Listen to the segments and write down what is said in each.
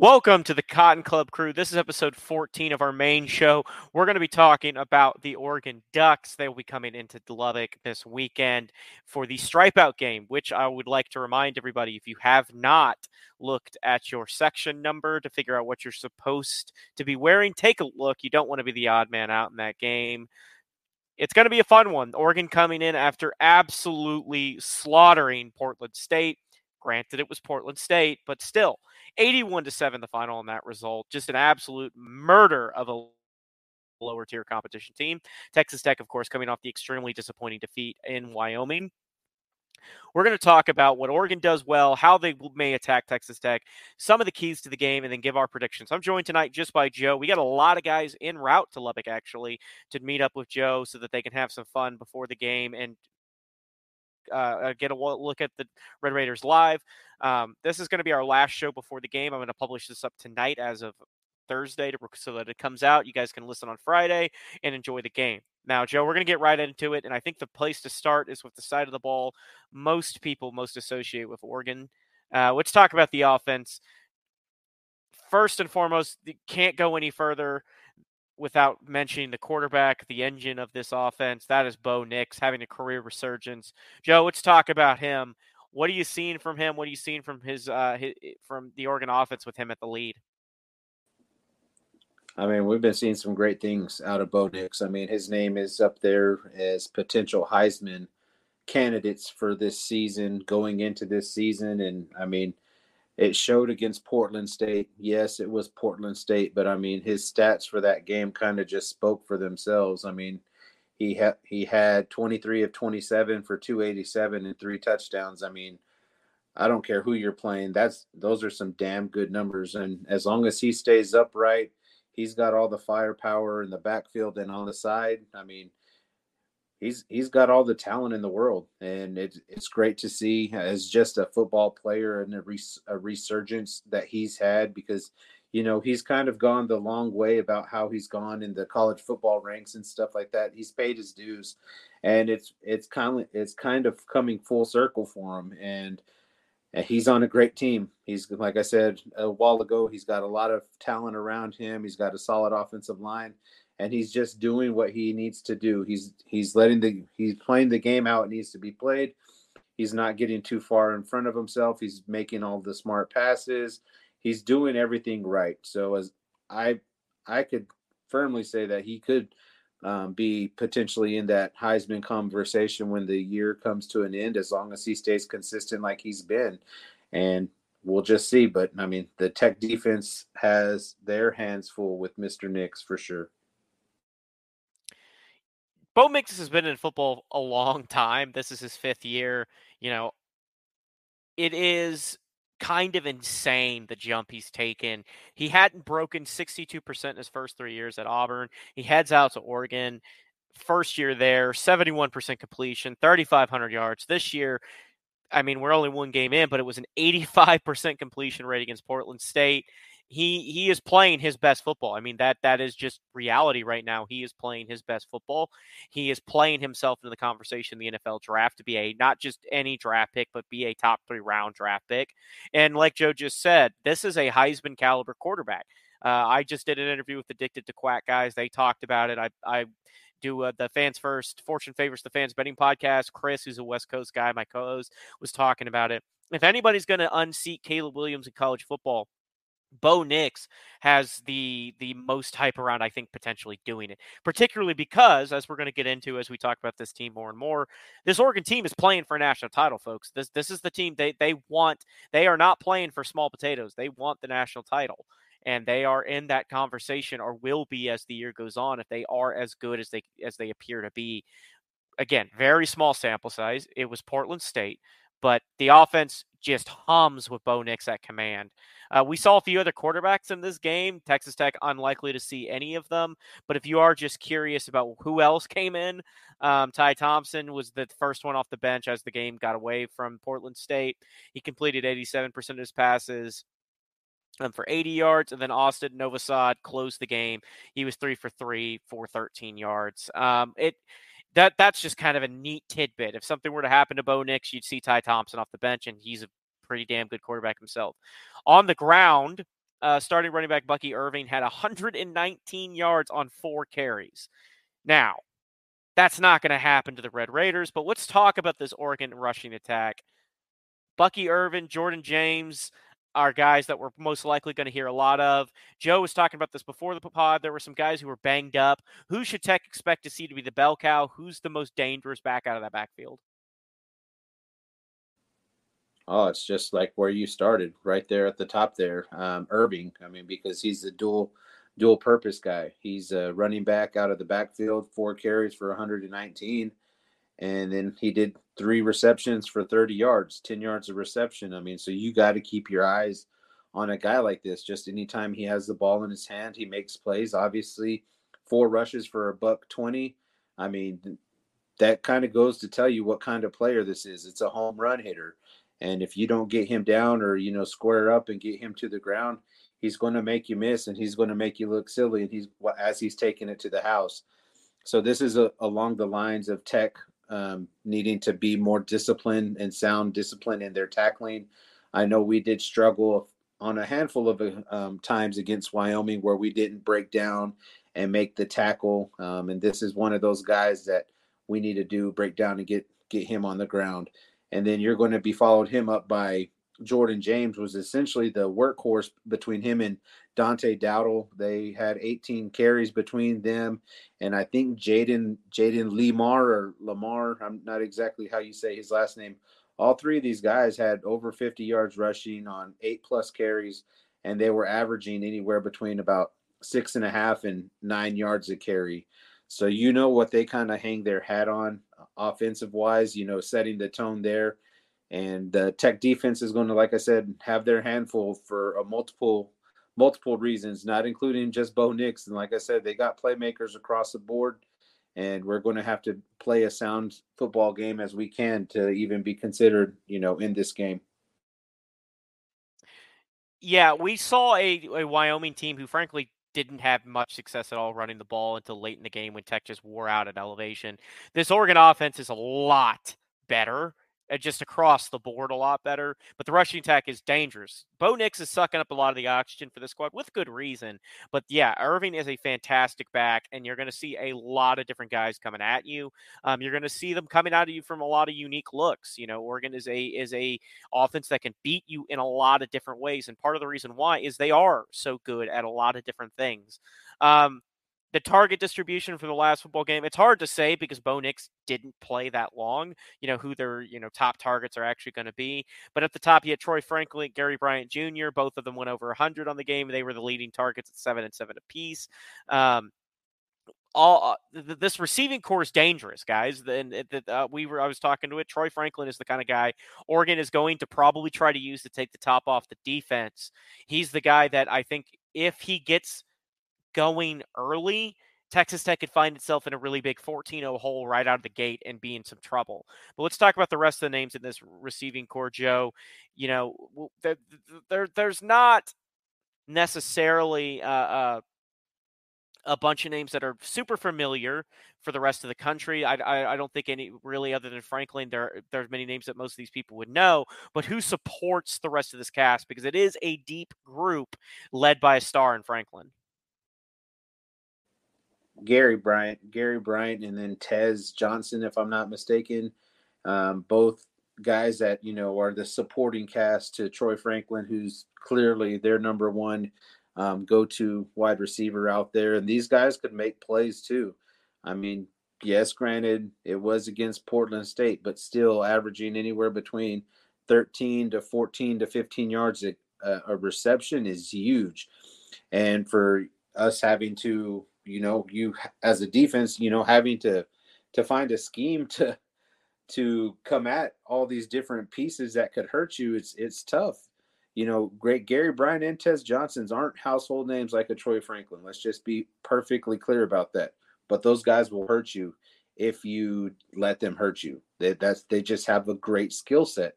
Welcome to the Cotton Club crew. This is episode 14 of our main show. We're going to be talking about the Oregon Ducks. They will be coming into Lubbock this weekend for the Stripeout game, which I would like to remind everybody if you have not looked at your section number to figure out what you're supposed to be wearing, take a look. You don't want to be the odd man out in that game. It's going to be a fun one. Oregon coming in after absolutely slaughtering Portland State. Granted, it was Portland State, but still 81 to 7 the final in that result. Just an absolute murder of a lower tier competition team. Texas Tech, of course, coming off the extremely disappointing defeat in Wyoming. We're going to talk about what Oregon does well, how they may attack Texas Tech, some of the keys to the game, and then give our predictions. I'm joined tonight just by Joe. We got a lot of guys en route to Lubbock, actually, to meet up with Joe so that they can have some fun before the game and uh, uh get a look at the Red Raiders live. Um, this is going to be our last show before the game. I'm going to publish this up tonight as of Thursday to, so that it comes out. You guys can listen on Friday and enjoy the game. Now, Joe, we're going to get right into it. And I think the place to start is with the side of the ball most people most associate with Oregon. Uh, let's talk about the offense. First and foremost, can't go any further without mentioning the quarterback, the engine of this offense. That is Bo Nix having a career resurgence. Joe, let's talk about him. What are you seeing from him? What are you seeing from his, uh, his from the Oregon offense with him at the lead? I mean, we've been seeing some great things out of Bo Nix. I mean, his name is up there as potential Heisman candidates for this season, going into this season. And I mean, it showed against Portland State. Yes, it was Portland State, but I mean, his stats for that game kind of just spoke for themselves. I mean, he had he had 23 of 27 for 287 and three touchdowns. I mean, I don't care who you're playing. That's those are some damn good numbers. And as long as he stays upright, he's got all the firepower in the backfield and on the side. I mean, he's he's got all the talent in the world, and it's it's great to see as just a football player and a, res, a resurgence that he's had because you know he's kind of gone the long way about how he's gone in the college football ranks and stuff like that. He's paid his dues and it's it's kind of it's kind of coming full circle for him and he's on a great team. He's like i said a while ago he's got a lot of talent around him. He's got a solid offensive line and he's just doing what he needs to do he's he's letting the he's playing the game out it needs to be played he's not getting too far in front of himself he's making all the smart passes he's doing everything right. So as I I could firmly say that he could um, be potentially in that Heisman conversation when the year comes to an end, as long as he stays consistent like he's been. And we'll just see. But I mean, the Tech defense has their hands full with Mr. Nix for sure. Bo Nix has been in football a long time. This is his fifth year. You know, it is kind of insane the jump he's taken. He hadn't broken 62% in his first three years at Auburn. He heads out to Oregon. First year there, 71% completion, 3,500 yards. This year, I mean, we're only one game in, but it was an 85% completion rate against Portland State he he is playing his best football. I mean that that is just reality right now. He is playing his best football. He is playing himself into the conversation the NFL draft to be a not just any draft pick, but be a top three round draft pick. And like Joe just said, this is a Heisman caliber quarterback. Uh, I just did an interview with Addicted to Quack guys. They talked about it. I I do uh, the fans first. Fortune favors the fans betting podcast. Chris, who's a West Coast guy, my co-host, was talking about it if anybody's going to unseat Caleb Williams in college football, Bo Nix has the the most hype around, I think, potentially doing it. Particularly because, as we're going to get into as we talk about this team more and more, this Oregon team is playing for a national title, folks. This this is the team they they want. They are not playing for small potatoes. They want the national title, and they are in that conversation, or will be as the year goes on, if they are as good as they as they appear to be. Again, very small sample size. It was Portland State, but the offense just hums with Bo Nix at command. Uh, we saw a few other quarterbacks in this game. Texas Tech unlikely to see any of them. But if you are just curious about who else came in, um, Ty Thompson was the first one off the bench as the game got away from Portland State. He completed 87% of his passes. Um, for 80 yards, and then Austin Novosad closed the game. He was three for three for 13 yards. Um, it that that's just kind of a neat tidbit. If something were to happen to Bo Nix, you'd see Ty Thompson off the bench, and he's a pretty damn good quarterback himself. On the ground, uh, starting running back Bucky Irving had 119 yards on four carries. Now, that's not going to happen to the Red Raiders, but let's talk about this Oregon rushing attack. Bucky Irving, Jordan James, are guys that we're most likely going to hear a lot of. Joe was talking about this before the pod. There were some guys who were banged up. Who should Tech expect to see to be the bell cow? Who's the most dangerous back out of that backfield? Oh, it's just like where you started, right there at the top there, um, Irving. I mean, because he's a dual dual purpose guy. He's a running back out of the backfield, four carries for 119, and then he did three receptions for 30 yards, 10 yards of reception. I mean, so you got to keep your eyes on a guy like this. Just anytime he has the ball in his hand, he makes plays. Obviously, four rushes for a buck 20. I mean, that kind of goes to tell you what kind of player this is. It's a home run hitter. And if you don't get him down or, you know, square up and get him to the ground, he's going to make you miss and he's going to make you look silly. And he's as he's taking it to the house. So this is a, along the lines of Tech um, needing to be more disciplined and sound discipline in their tackling. I know we did struggle on a handful of um, times against Wyoming where we didn't break down and make the tackle. Um, and this is one of those guys that we need to do break down and get get him on the ground and then you're going to be followed him up by Jordan James was essentially the workhorse between him and Dante Dowdle. They had 18 carries between them, and I think Jaden Jaden Lemar or Lamar. I'm not exactly how you say his last name. All three of these guys had over 50 yards rushing on eight plus carries, and they were averaging anywhere between about six and a half and nine yards a carry. So you know what they kind of hang their hat on uh, offensive wise, you know, setting the tone there. And the Tech defense is going to, like I said, have their handful for a multiple multiple reasons, not including just Bo Nix. And like I said, they got playmakers across the board, and we're going to have to play a sound football game as we can to even be considered, you know, in this game. Yeah, we saw a, a Wyoming team who, frankly, didn't have much success at all running the ball until late in the game when Tech just wore out at elevation. This Oregon offense is a lot better uh, just across the board a lot better. But the rushing attack is dangerous. Bo Nix is sucking up a lot of the oxygen for the squad with good reason. But yeah, Irving is a fantastic back, and you're going to see a lot of different guys coming at you. Um, you're going to see them coming out of you from a lot of unique looks. You know, Oregon is a is a offense that can beat you in a lot of different ways, and part of the reason why is they are so good at a lot of different things. Um, the target distribution for the last football game, it's hard to say because Bo Nix didn't play that long, you know, who their, you know, top targets are actually going to be. But at the top, you had Troy Franklin, Gary Bryant Jr., both of them went over 100 on the game. They were the leading targets at seven and seven apiece. Um, all uh, this receiving core is dangerous, guys. And uh, we were, I was talking to it. Troy Franklin is the kind of guy Oregon is going to probably try to use to take the top off the defense. He's the guy that I think if he gets going early, Texas Tech could find itself in a really big 14 0 hole right out of the gate and be in some trouble. But let's talk about the rest of the names in this receiving core, Joe. You know, there, there there's not necessarily a bunch of names that are super familiar for the rest of the country. I, I, I, don't think any really other than Franklin, there there's many names that most of these people would know. But who supports the rest of this cast because it is a deep group led by a star in Franklin. Gary Bryant, Gary Bryant, and then Tez Johnson, if I'm not mistaken. Um, both guys that you know are the supporting cast to Troy Franklin, who's clearly their number one um, go-to wide receiver out there, and these guys could make plays too. I mean, yes, granted, it was against Portland State, but still averaging anywhere between 13 to 14 to 15 yards a, a reception is huge. And for us having to, you know, you as a defense, you know, having to to find a scheme to to come at all these different pieces that could hurt you, it's it's tough. You know, great Gary Bryant and Tez Johnson's aren't household names like a Troy Franklin. Let's just be perfectly clear about that but those guys will hurt you if you let them hurt you. They, that's they just have a great skill set.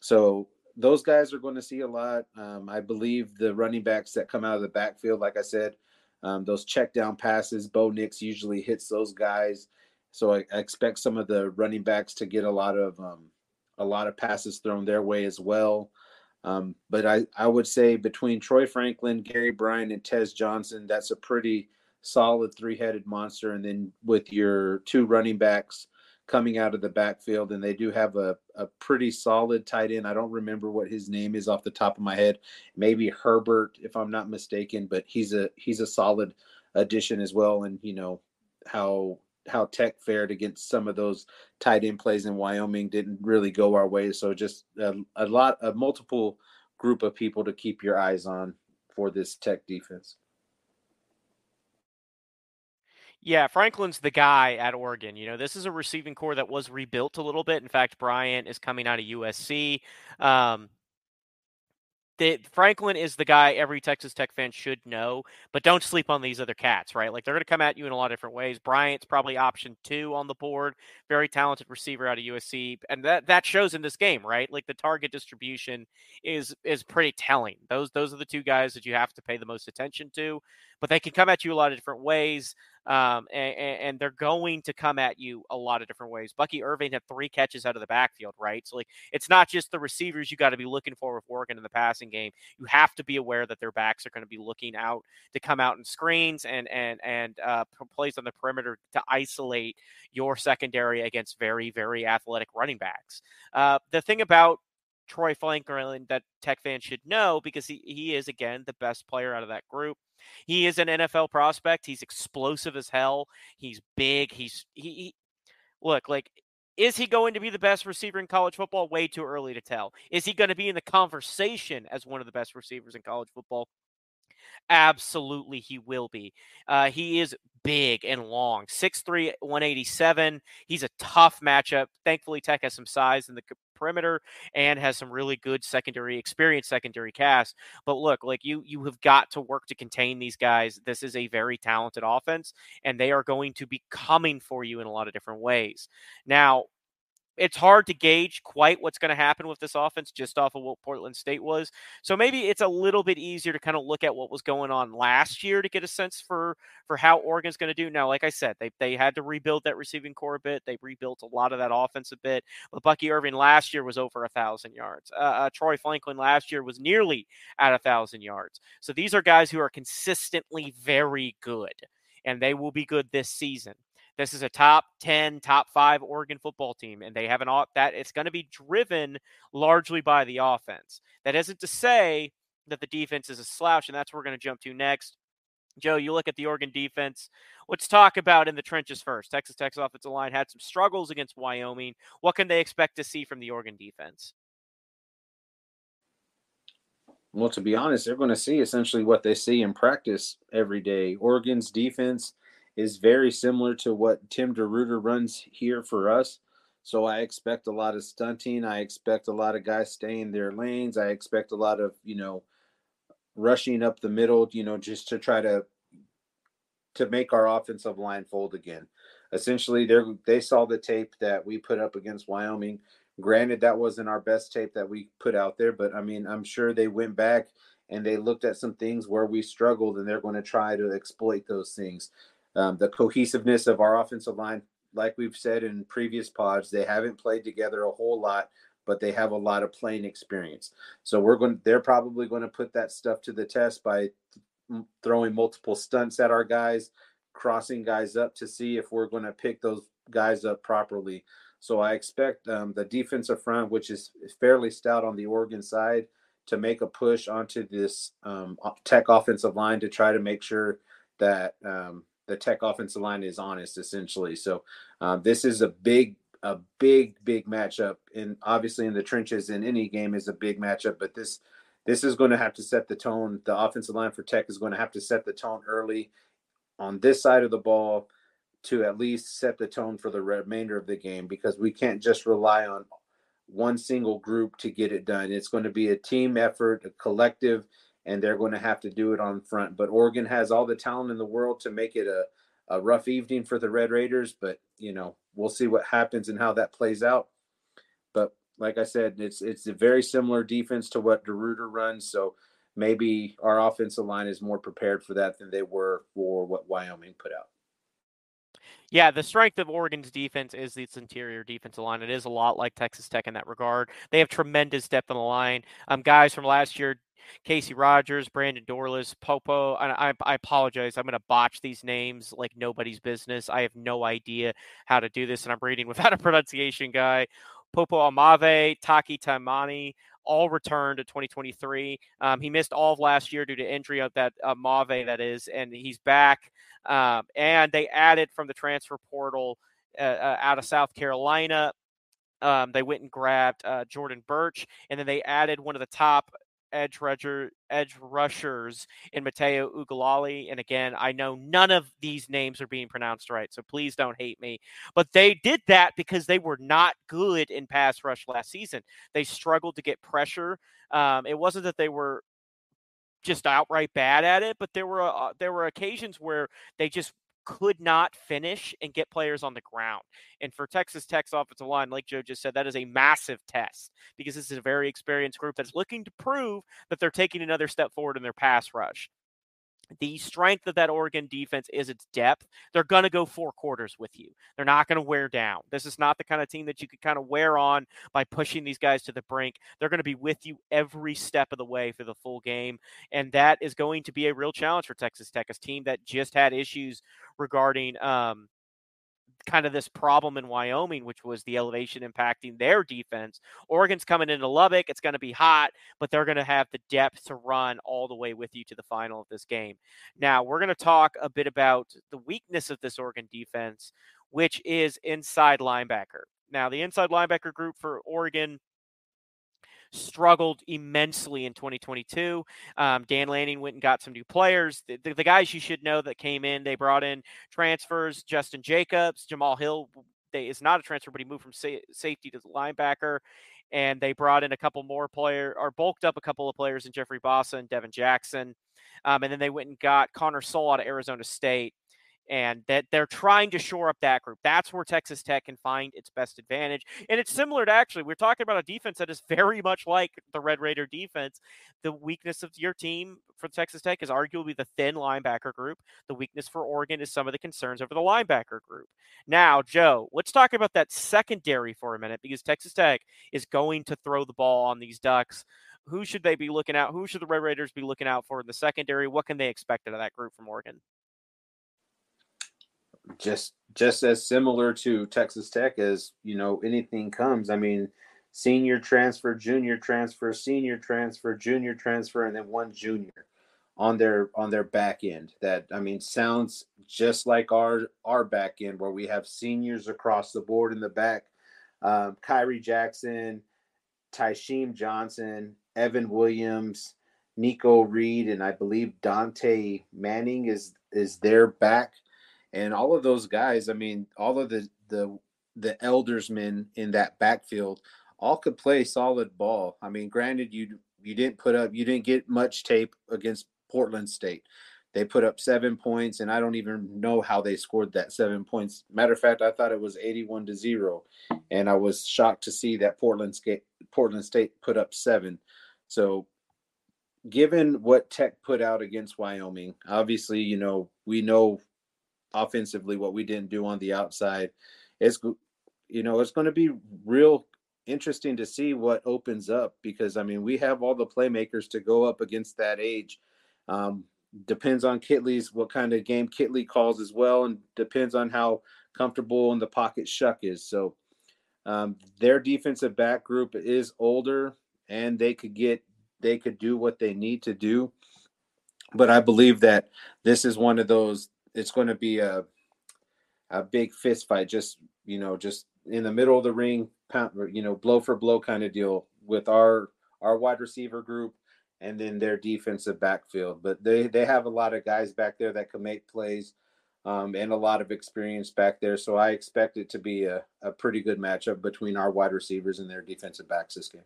So those guys are going to see a lot. Um, I believe the running backs that come out of the backfield, like I said, um, those check down passes, Bo Nix usually hits those guys. So I, I, expect some of the running backs to get a lot of um, a lot of passes thrown their way as well. Um, but I, I would say between Troy Franklin, Gary Bryant, and Tez Johnson, that's a pretty solid three headed monster. And then with your two running backs coming out of the backfield, and they do have a, a pretty solid tight end. I don't remember what his name is off the top of my head. Maybe Herbert, if I'm not mistaken, but he's a he's a solid addition as well. And you know how how Tech fared against some of those tight end plays in Wyoming didn't really go our way. So just a, a lot a multiple group of people to keep your eyes on for this Tech defense. Yeah, Franklin's the guy at Oregon. You know, this is a receiving core that was rebuilt a little bit. In fact, Bryant is coming out of USC. Um, the, Franklin is the guy every Texas Tech fan should know, but don't sleep on these other cats, right? Like they're going to come at you in a lot of different ways. Bryant's probably option two on the board, very talented receiver out of USC, and that that shows in this game, right? Like the target distribution is is pretty telling. Those those are the two guys that you have to pay the most attention to, but they can come at you a lot of different ways um, and, and, they're going to come at you a lot of different ways. Bucky Irving had three catches out of the backfield, right? So like it's not just the receivers you got to be looking for with working in the passing game. You have to be aware that their backs are going to be looking out to come out in screens and and and uh, plays on the perimeter to isolate your secondary against very very athletic running backs. Uh, the thing about Troy Franklin that Tech fans should know because he, he is again the best player out of that group. He is an NFL prospect. He's explosive as hell. He's big. He's he, he look like is he going to be the best receiver in college football? Way too early to tell. Is he going to be in the conversation as one of the best receivers in college football? Absolutely, he will be. Uh, he is big and long 6'3, 187. He's a tough matchup. Thankfully, Tech has some size in the perimeter and has some really good secondary experience, secondary cast. But look, like you, you have got to work to contain these guys. This is a very talented offense, and they are going to be coming for you in a lot of different ways. Now, it's hard to gauge quite what's going to happen with this offense just off of what Portland State was. So maybe it's a little bit easier to kind of look at what was going on last year to get a sense for for how Oregon's going to do. Now, like I said, they they had to rebuild that receiving core a bit. They rebuilt a lot of that offense a bit. But Bucky Irving last year was over a thousand yards. Uh, uh, Troy Franklin last year was nearly at a thousand yards. So these are guys who are consistently very good, and they will be good this season. This is a top 10, top five Oregon football team, and they have an that it's going to be driven largely by the offense. That isn't to say that the defense is a slouch, and that's what we're going to jump to next. Joe, you look at the Oregon defense. Let's talk about in the trenches first. Texas Tech's offensive line had some struggles against Wyoming. What can they expect to see from the Oregon defense? Well, to be honest, they're going to see essentially what they see in practice every day. Oregon's defense is very similar to what Tim DeRuyter runs here for us. So I expect a lot of stunting. I expect a lot of guys staying their lanes. I expect a lot of, you know, rushing up the middle, you know, just to try to to make our offensive line fold again. Essentially, they they saw the tape that we put up against Wyoming. Granted, that wasn't our best tape that we put out there, but I mean, I'm sure they went back and they looked at some things where we struggled, and they're going to try to exploit those things. Um, the cohesiveness of our offensive line, like we've said in previous pods, they haven't played together a whole lot, but they have a lot of playing experience. So we're going. They're probably going to put that stuff to the test by th- throwing multiple stunts at our guys, crossing guys up to see if we're going to pick those guys up properly. So I expect um, the defensive front, which is fairly stout on the Oregon side, to make a push onto this um, Tech offensive line to try to make sure that um, the Tech offensive line is honest, essentially. So um, this is a big, a big, big matchup, and obviously in the trenches in any game is a big matchup. But this, this is going to have to set the tone. The offensive line for Tech is going to have to set the tone early on this side of the ball to at least set the tone for the remainder of the game because we can't just rely on one single group to get it done. It's going to be a team effort, a collective, and they're going to have to do it on front. But Oregon has all the talent in the world to make it a, a rough evening for the Red Raiders. But you know, we'll see what happens and how that plays out. But like I said, it's it's a very similar defense to what DeRuyter runs. So maybe our offensive line is more prepared for that than they were for what Wyoming put out. Yeah, the strength of Oregon's defense is its interior defensive line. It is a lot like Texas Tech in that regard. They have tremendous depth on the line. Um, guys from last year, Casey Rogers, Brandon Dorlus, Popo. And I, I apologize. I'm going to botch these names like nobody's business. I have no idea how to do this, and I'm reading without a pronunciation guy. Popo Amave, Taki Taimani, all returned to 2023. Um, he missed all of last year due to injury of that uh, Mave, that is, and he's back. Um, and they added from the transfer portal uh, uh, out of South Carolina. Um, they went and grabbed uh, Jordan Burch, and then they added one of the top edge rusher edge rushers in Matayo Uiagalelei. And again, I know none of these names are being pronounced right, so please don't hate me. But they did that because they were not good in pass rush last season. They struggled to get pressure. Um, it wasn't that they were just outright bad at it, but there were uh, there were occasions where they just could not finish and get players on the ground. And for Texas Tech's offensive line, like Joe just said, that is a massive test because this is a very experienced group that's looking to prove that they're taking another step forward in their pass rush the strength of that Oregon defense is its depth. They're going to go four quarters with you. They're not going to wear down. This is not the kind of team that you could kind of wear on by pushing these guys to the brink. They're going to be with you every step of the way for the full game. And that is going to be a real challenge for Texas Tech, a team that just had issues regarding um, kind of this problem in Wyoming, which was the elevation impacting their defense. Oregon's coming into Lubbock. It's going to be hot, but they're going to have the depth to run all the way with you to the final of this game. Now, we're going to talk a bit about the weakness of this Oregon defense, which is inside linebacker. Now, the inside linebacker group for Oregon struggled immensely in 2022. Um, Dan Lanning went and got some new players. The, the, the, guys you should know that came in, they brought in transfers. Jestin Jacobs, Jamal Hill they, is not a transfer, but he moved from sa- safety to the linebacker. And they brought in a couple more players, or bulked up a couple of players in Jeffrey Bassa and Devin Jackson. Um, and then they went and got Connor Soul out of Arizona State and that they're trying to shore up that group. That's where Texas Tech can find its best advantage. And it's similar to actually, we're talking about a defense that is very much like the Red Raider defense. The weakness of your team for Texas Tech is arguably the thin linebacker group. The weakness for Oregon is some of the concerns over the linebacker group. Now, Joe, let's talk about that secondary for a minute because Texas Tech is going to throw the ball on these Ducks. Who should they be looking out? Who should the Red Raiders be looking out for in the secondary? What can they expect out of that group from Oregon? Just just as similar to Texas Tech as you know anything comes. I mean, senior transfer, junior transfer, senior transfer, junior transfer, and then one junior on their on their back end. That I mean sounds just like our our back end where we have seniors across the board in the back. Um, Khyree Jackson, Tysheem Johnson, Evan Williams, Nikko Reed, and I believe Dante Manning is is their back and all of those guys. I mean, all of the the the eldersmen in that backfield all could play solid ball. I mean, granted, you you didn't put up, you didn't get much tape against Portland State. They put up seven points, and I don't even know how they scored that seven points. Matter of fact, I thought it was eighty-one to zero, and I was shocked to see that Portland State Portland State put up seven. So, given what Tech put out against Wyoming, obviously, you know we know offensively what we didn't do on the outside. It's you know it's going to be real interesting to see what opens up because I mean we have all the playmakers to go up against that age. Um, depends on Kittley's what kind of game Kittley calls as well, and depends on how comfortable in the pocket Shough is. So Um, their defensive back group is older, and they could get they could do what they need to do. But I believe that this is one of those. It's going to be a a big fist fight, just you know, just in the middle of the ring, pound, you know, blow for blow kind of deal with our our wide receiver group and then their defensive backfield. But they they have a lot of guys back there that can make plays um, and a lot of experience back there. So I expect it to be a, a pretty good matchup between our wide receivers and their defensive backs this game.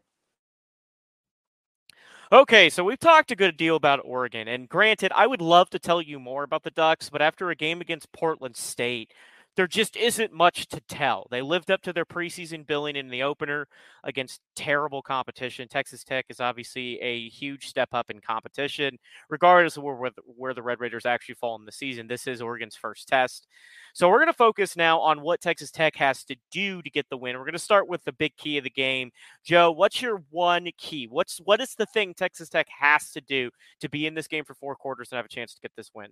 Okay, so we've talked a good deal about Oregon, and granted, I would love to tell you more about the Ducks, but after a game against Portland State, there just isn't much to tell. They lived up to their preseason billing in the opener against terrible competition. Texas Tech is obviously a huge step up in competition, regardless of where, where the Red Raiders actually fall in the season. This is Oregon's first test. So we're going to focus now on what Texas Tech has to do to get the win. We're going to start with the big key of the game. Joe, what's your one key? What's what is the thing Texas Tech has to do to be in this game for four quarters and have a chance to get this win?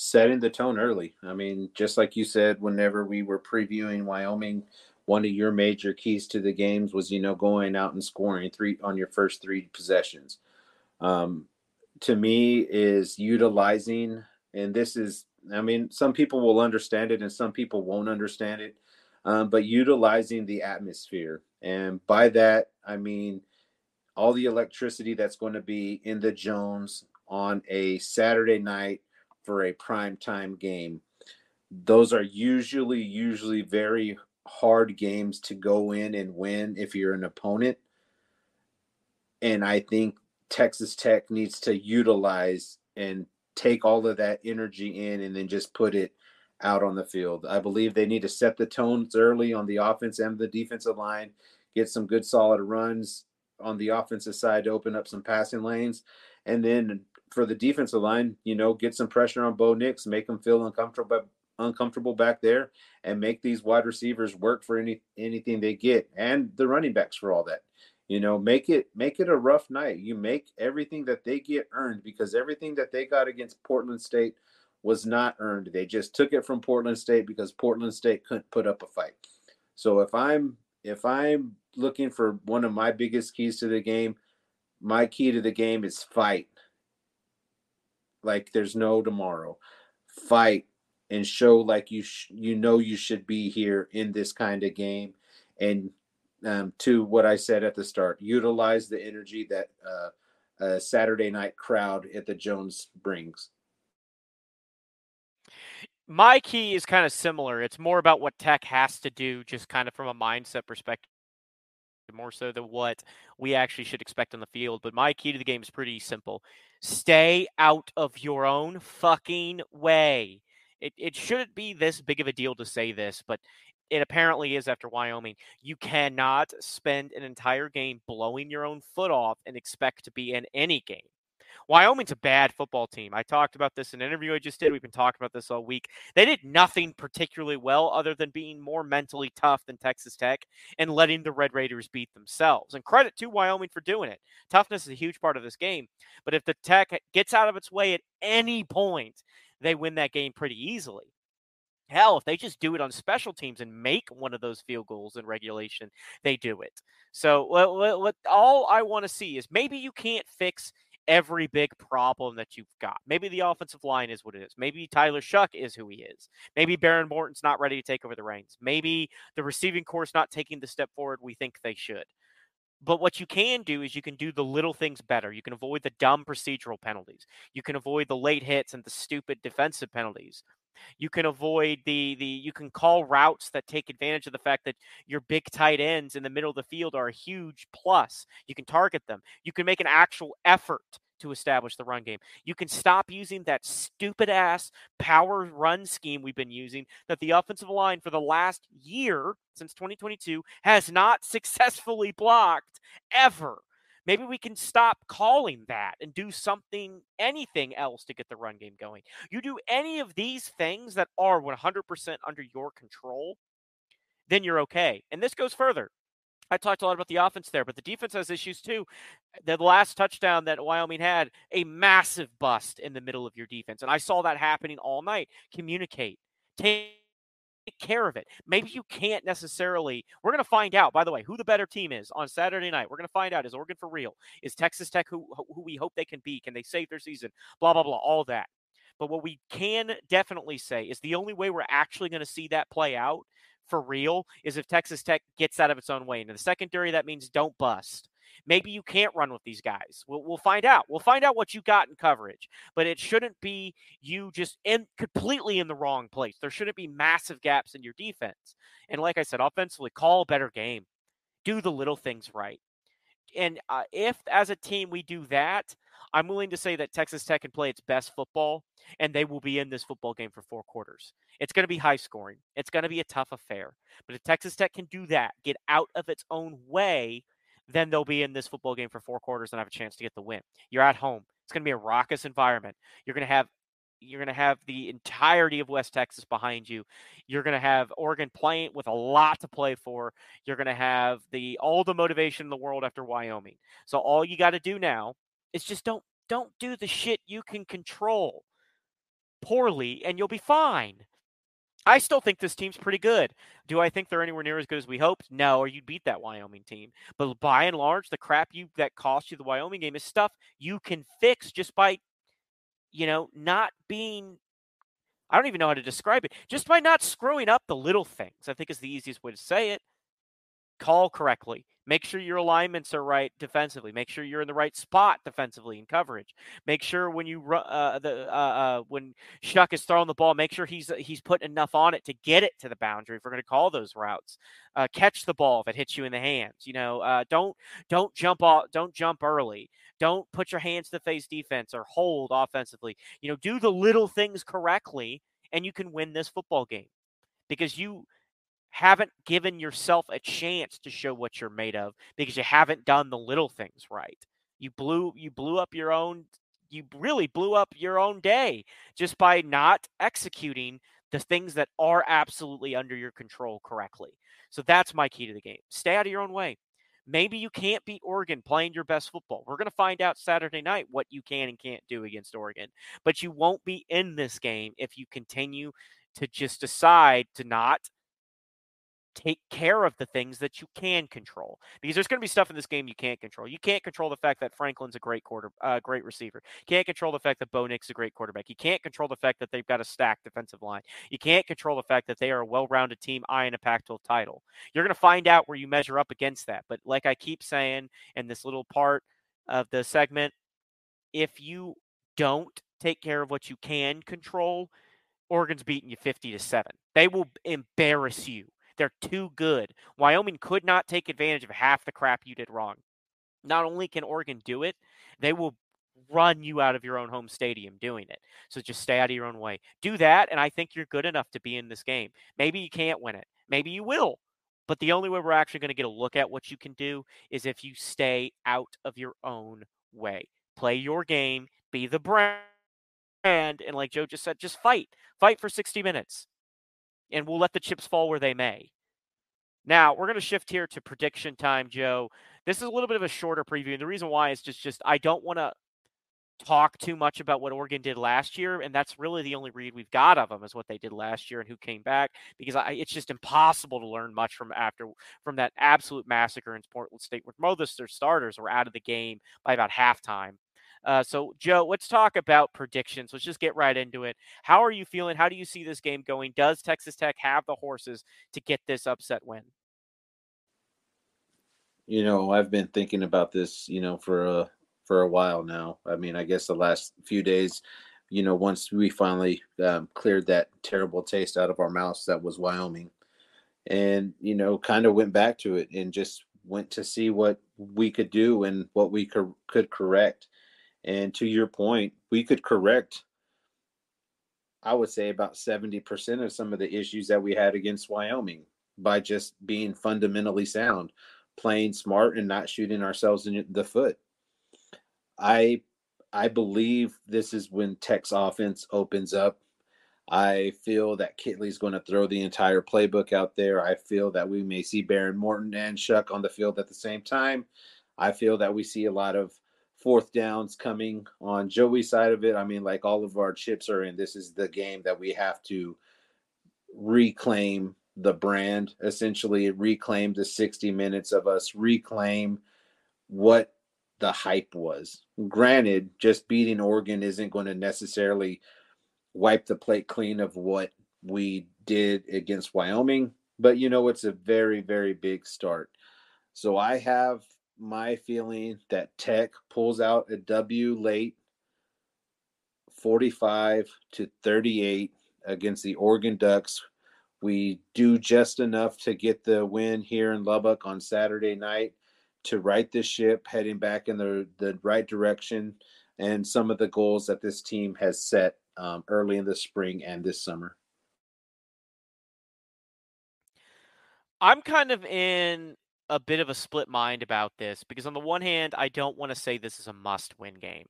Setting the tone early. I mean, just like you said, whenever we were previewing Wyoming, one of your major keys to the games was, you know, going out and scoring three on your first three possessions. Um, to me, is utilizing, and this is, I mean, some people will understand it and some people won't understand it, um, but utilizing the atmosphere. And by that, I mean, all the electricity that's going to be in the Jones on a Saturday night for a prime time game. Those are usually usually very hard games to go in and win if you're an opponent. And I think Texas Tech needs to utilize and take all of that energy in and then just put it out on the field. I believe they need to set the tones early on the offense and the defensive line, get some good solid runs on the offensive side to open up some passing lanes, and then for the defensive line, you know, get some pressure on Bo Nix, make them feel uncomfortable uncomfortable back there, and make these wide receivers work for any anything they get, and the running backs for all that. You know, make it make it a rough night. You make everything that they get earned because everything that they got against Portland State was not earned. They just took it from Portland State because Portland State couldn't put up a fight. So if I'm if I'm looking for one of my biggest keys to the game, my key to the game is fight like there's no tomorrow. Fight and show like you sh- you know you should be here in this kind of game and um, to what I said at the start, utilize the energy that uh, a Saturday night crowd at the Jones brings. My key is kind of similar. It's more about what Tech has to do, just kind of from a mindset perspective more so than what we actually should expect on the field. But my key to the game is pretty simple stay out of your own fucking way. It, it shouldn't be this big of a deal to say this, but it apparently is after Wyoming. You cannot spend an entire game blowing your own foot off and expect to be in any game. Wyoming's a bad football team. I talked about this in an interview I just did. We've been talking about this all week. They did nothing particularly well other than being more mentally tough than Texas Tech and letting the Red Raiders beat themselves. And credit to Wyoming for doing it. Toughness is a huge part of this game. But if the Tech gets out of its way at any point, they win that game pretty easily. Hell, if they just do it on special teams and make one of those field goals in regulation, they do it. So, what, what all I want to see is maybe you can't fix every big problem that you've got. Maybe the offensive line is what it is. Maybe Tyler Shough is who he is. Maybe Behren Morton's not ready to take over the reins. Maybe the receiving corps not taking the step forward we think they should. But what you can do is you can do the little things better. You can avoid the dumb procedural penalties. You can avoid the late hits and the stupid defensive penalties. You can avoid the the you can call routes that take advantage of the fact that your big tight ends in the middle of the field are a huge plus. You can target them. You can make an actual effort to establish the run game. You can stop using that stupid ass power run scheme we've been using that the offensive line for the last year since 2022 has not successfully blocked ever. Maybe we can stop calling that and do something, anything else to get the run game going. You do any of these things that are 100% under your control, then you're okay. And this goes further. I talked a lot about the offense there, but the defense has issues too. The last touchdown that Wyoming had, a massive bust in the middle of your defense. And I saw that happening all night. Communicate. Take care of it. Maybe you can't necessarily. We're going to find out, by the way, who the better team is on Saturday night. We're going to find out. Is Oregon for real? Is Texas Tech who, who we hope they can be? Can they save their season? Blah, blah, blah, all that. But what we can definitely say is the only way we're actually going to see that play out for real is if Texas Tech gets out of its own way. And in the secondary, that means don't bust. Maybe you can't run with these guys. We'll, we'll find out. We'll find out what you got in coverage, but it shouldn't be you just in completely in the wrong place. There shouldn't be massive gaps in your defense. And like I said, offensively, call a better game. Do the little things right. And uh, if as a team we do that, I'm willing to say that Texas Tech can play its best football and they will be in this football game for four quarters. It's going to be high scoring. It's going to be a tough affair. But if Texas Tech can do that, get out of its own way, then they'll be in this football game for four quarters and have a chance to get the win. You're at home. It's going to be a raucous environment. You're going to have you're going to have the entirety of West Texas behind you. You're going to have Oregon playing with a lot to play for. You're going to have the all the motivation in the world after Wyoming. So all you got to do now is just don't don't do the shit you can control poorly and you'll be fine. I still think this team's pretty good. Do I think they're anywhere near as good as we hoped? No, or you'd beat that Wyoming team. But by and large, the crap you that cost you the Wyoming game is stuff you can fix just by, you know, not being. I don't even know how to describe it. Just by not screwing up the little things. I think is the easiest way to say it. Call correctly. Make sure your alignments are right defensively. Make sure you're in the right spot defensively in coverage. Make sure when you uh, the uh, uh, when Shough is throwing the ball, make sure he's he's putting enough on it to get it to the boundary. If we're going to call those routes, uh, catch the ball if it hits you in the hands. You know, uh, don't don't jump off, don't jump early. Don't put your hands to face defense or hold offensively. You know, do the little things correctly, and you can win this football game because you haven't given yourself a chance to show what you're made of because you haven't done the little things right. You blew you blew up your own you really blew up your own day just by not executing the things that are absolutely under your control correctly. So that's my key to the game. Stay out of your own way. Maybe you can't beat Oregon playing your best football. We're going to find out Saturday night what you can and can't do against Oregon. But you won't be in this game if you continue to just decide to not take care of the things that you can control because there's going to be stuff in this game you can't control. You can't control the fact that Franklin's a great quarter, uh, great receiver. You can't control the fact that Bo Nix's a great quarterback. You can't control the fact that they've got a stacked defensive line. You can't control the fact that they are a well-rounded team eyeing a Pac-12 title. You're going to find out where you measure up against that. But like I keep saying in this little part of the segment, if you don't take care of what you can control, Oregon's beating you 50 to 7. They will embarrass you they're too good. Wyoming could not take advantage of half the crap you did wrong. Not only can Oregon do it, they will run you out of your own home stadium doing it. So just stay out of your own way. Do that, and I think you're good enough to be in this game. Maybe you can't win it. Maybe you will. But the only way we're actually going to get a look at what you can do is if you stay out of your own way. Play your game, be the brand, and like Joe just said, just fight. Fight for 60 minutes and we'll let the chips fall where they may. Now, we're going to shift here to prediction time, Joe. This is a little bit of a shorter preview. And the reason why is just, just I don't want to talk too much about what Oregon did last year, and that's really the only read we've got of them is what they did last year and who came back. Because I, it's just impossible to learn much from after from that absolute massacre in Portland State, where most of their starters were out of the game by about halftime. Uh, so, Joe, let's talk about predictions. Let's just get right into it. How are you feeling? How do you see this game going? Does Texas Tech have the horses to get this upset win? You know, I've been thinking about this, you know, for a for a while now. I mean, I guess the last few days, you know, once we finally um, cleared that terrible taste out of our mouths that was Wyoming, and you know, kind of went back to it and just went to see what we could do and what we could could correct and to your point, we could correct, I would say, about 70% of some of the issues that we had against Wyoming by just being fundamentally sound, playing smart, and not shooting ourselves in the foot. I I believe this is when Tech's offense opens up. I feel that Kittley's going to throw the entire playbook out there. I feel that we may see Behren Morton and Shough on the field at the same time. I feel that we see a lot of fourth downs coming on Joey's side of it. I mean, like all of our chips are in. This is the game that we have to reclaim the brand, essentially reclaim the 60 minutes of us, reclaim what the hype was. Granted, just beating Oregon isn't going to necessarily wipe the plate clean of what we did against Wyoming, but you know, it's a very, very big start. So I have my feeling that Tech pulls out a W late 45 to 38 against the Oregon Ducks. We do just enough to get the win here in Lubbock on Saturday night to right the ship, heading back in the, the right direction, and some of the goals that this team has set um, early in the spring and this summer. I'm kind of in a bit of a split mind about this because, on the one hand, I don't want to say this is a must win game.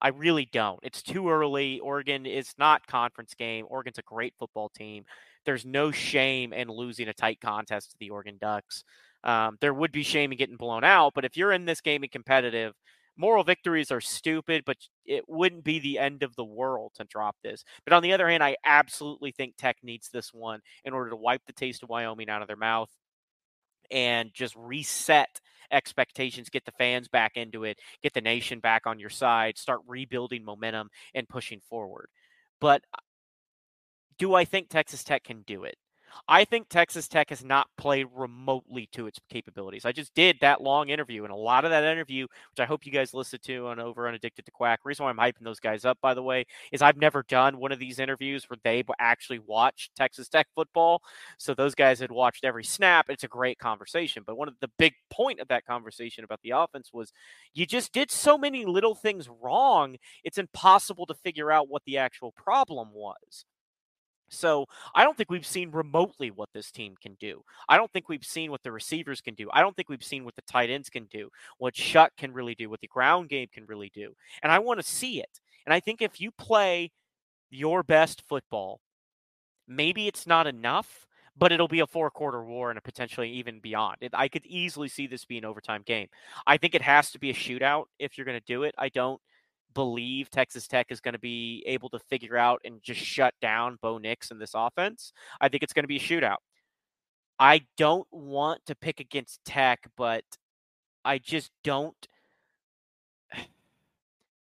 I really don't. It's too early. Oregon is not conference game. Oregon's a great football team. There's no shame in losing a tight contest to the Oregon Ducks. Um, there would be shame in getting blown out, but if you're in this game and competitive, moral victories are stupid, but it wouldn't be the end of the world to drop this. But on the other hand, I absolutely think Tech needs this one in order to wipe the taste of Wyoming out of their mouth and just reset expectations, get the fans back into it, get the nation back on your side, start rebuilding momentum and pushing forward. But uh, do I think Texas Tech can do it? I think Texas Tech has not played remotely to its capabilities. I just did that long interview, and a lot of that interview, which I hope you guys listened to on over on Addicted to Quack. Reason why I'm hyping those guys up, by the way, is I've never done one of these interviews where they actually watched Texas Tech football. So those guys had watched every snap. It's a great conversation. But one of the big point of that conversation about the offense was you just did so many little things wrong, it's impossible to figure out what the actual problem was. So I don't think we've seen remotely what this team can do. I don't think we've seen what the receivers can do. I don't think we've seen what the tight ends can do, what Shough can really do, what the ground game can really do. And I want to see it. And I think if you play your best football, maybe it's not enough, but it'll be a four quarter war and potentially even beyond. I could easily see this being an overtime game. I think it has to be a shootout if you're going to do it. I don't believe Texas Tech is going to be able to figure out and just shut down Bo Nix in this offense. I think it's going to be a shootout. I don't want to pick against Tech, but I just don't.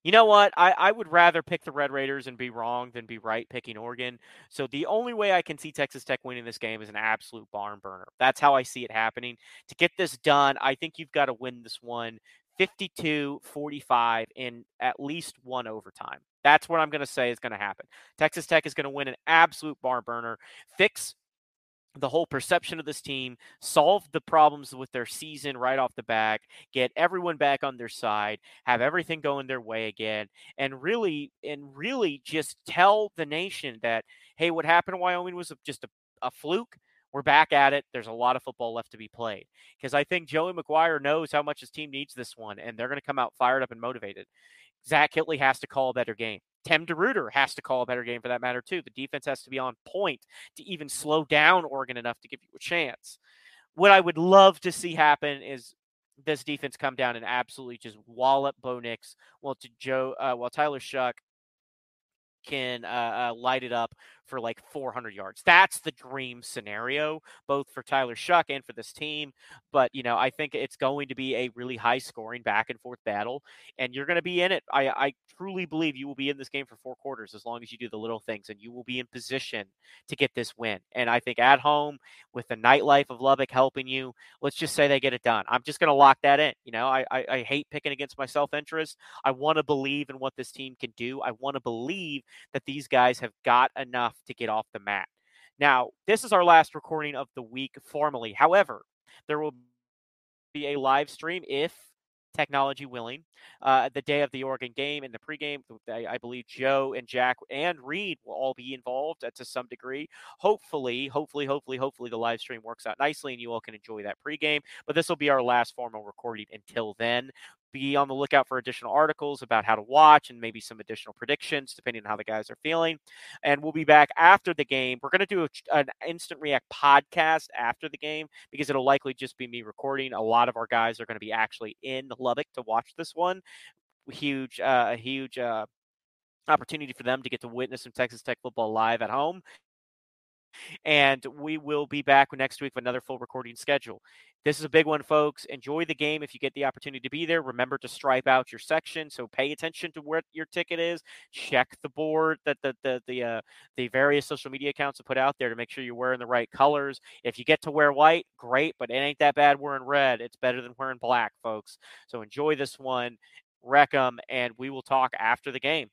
You know what? I, I would rather pick the Red Raiders and be wrong than be right picking Oregon. So the only way I can see Texas Tech winning this game is an absolute barn burner. That's how I see it happening. To get this done, I think you've got to win this one 52 45 in at least one overtime. That's what I'm going to say is going to happen. Texas Tech is going to win an absolute bar burner, fix the whole perception of this team, solve the problems with their season right off the back, get everyone back on their side, have everything going their way again, and really and really just tell the nation that hey, what happened in Wyoming was just a, a fluke we're back at it. There's a lot of football left to be played because I think Joey McGuire knows how much his team needs this one, and they're going to come out fired up and motivated. Zach Kittley has to call a better game. Tim DeRuyter has to call a better game for that matter too. The defense has to be on point to even slow down Oregon enough to give you a chance. What I would love to see happen is this defense come down and absolutely just wallop Bo Nix while to Joe uh, while Tyler Shough can uh, uh, light it up for like 400 yards. That's the dream scenario, both for Tyler Shough and for this team. But, you know, I think it's going to be a really high scoring back and forth battle, and you're going to be in it. I, I truly believe you will be in this game for four quarters as long as you do the little things, and you will be in position to get this win. And I think at home, with the nightlife of Lubbock helping you, let's just say they get it done. I'm just going to lock that in. You know, I, I, I hate picking against my self interest. I want to believe in what this team can do. I want to believe that these guys have got enough to get off the mat. Now, this is our last recording of the week formally. However, there will be a live stream if technology willing. Uh, the day of the Oregon game and the pregame, I, I believe Joe and Jack and Reed will all be involved uh, to some degree. Hopefully, hopefully, hopefully, hopefully the live stream works out nicely and you all can enjoy that pregame. But this will be our last formal recording until then be on the lookout for additional articles about how to watch and maybe some additional predictions depending on how the guys are feeling. And we'll be back after the game. We're going to do a, an instant react podcast after the game because it'll likely just be me recording. A lot of our guys are going to be actually in Lubbock to watch this one. Huge, uh, a huge uh, opportunity for them to get to witness some Texas Tech football live at home And we will be back next week with another full recording schedule. This is a big one, folks. Enjoy the game if you get the opportunity to be there. Remember to stripe out your section, so pay attention to where your ticket is. Check the board that the the the uh, the various social media accounts have put out there to make sure you're wearing the right colors. If you get to wear white, great, but it ain't that bad wearing red. It's better than wearing black, folks. So enjoy this one, wreck them, and we will talk after the game.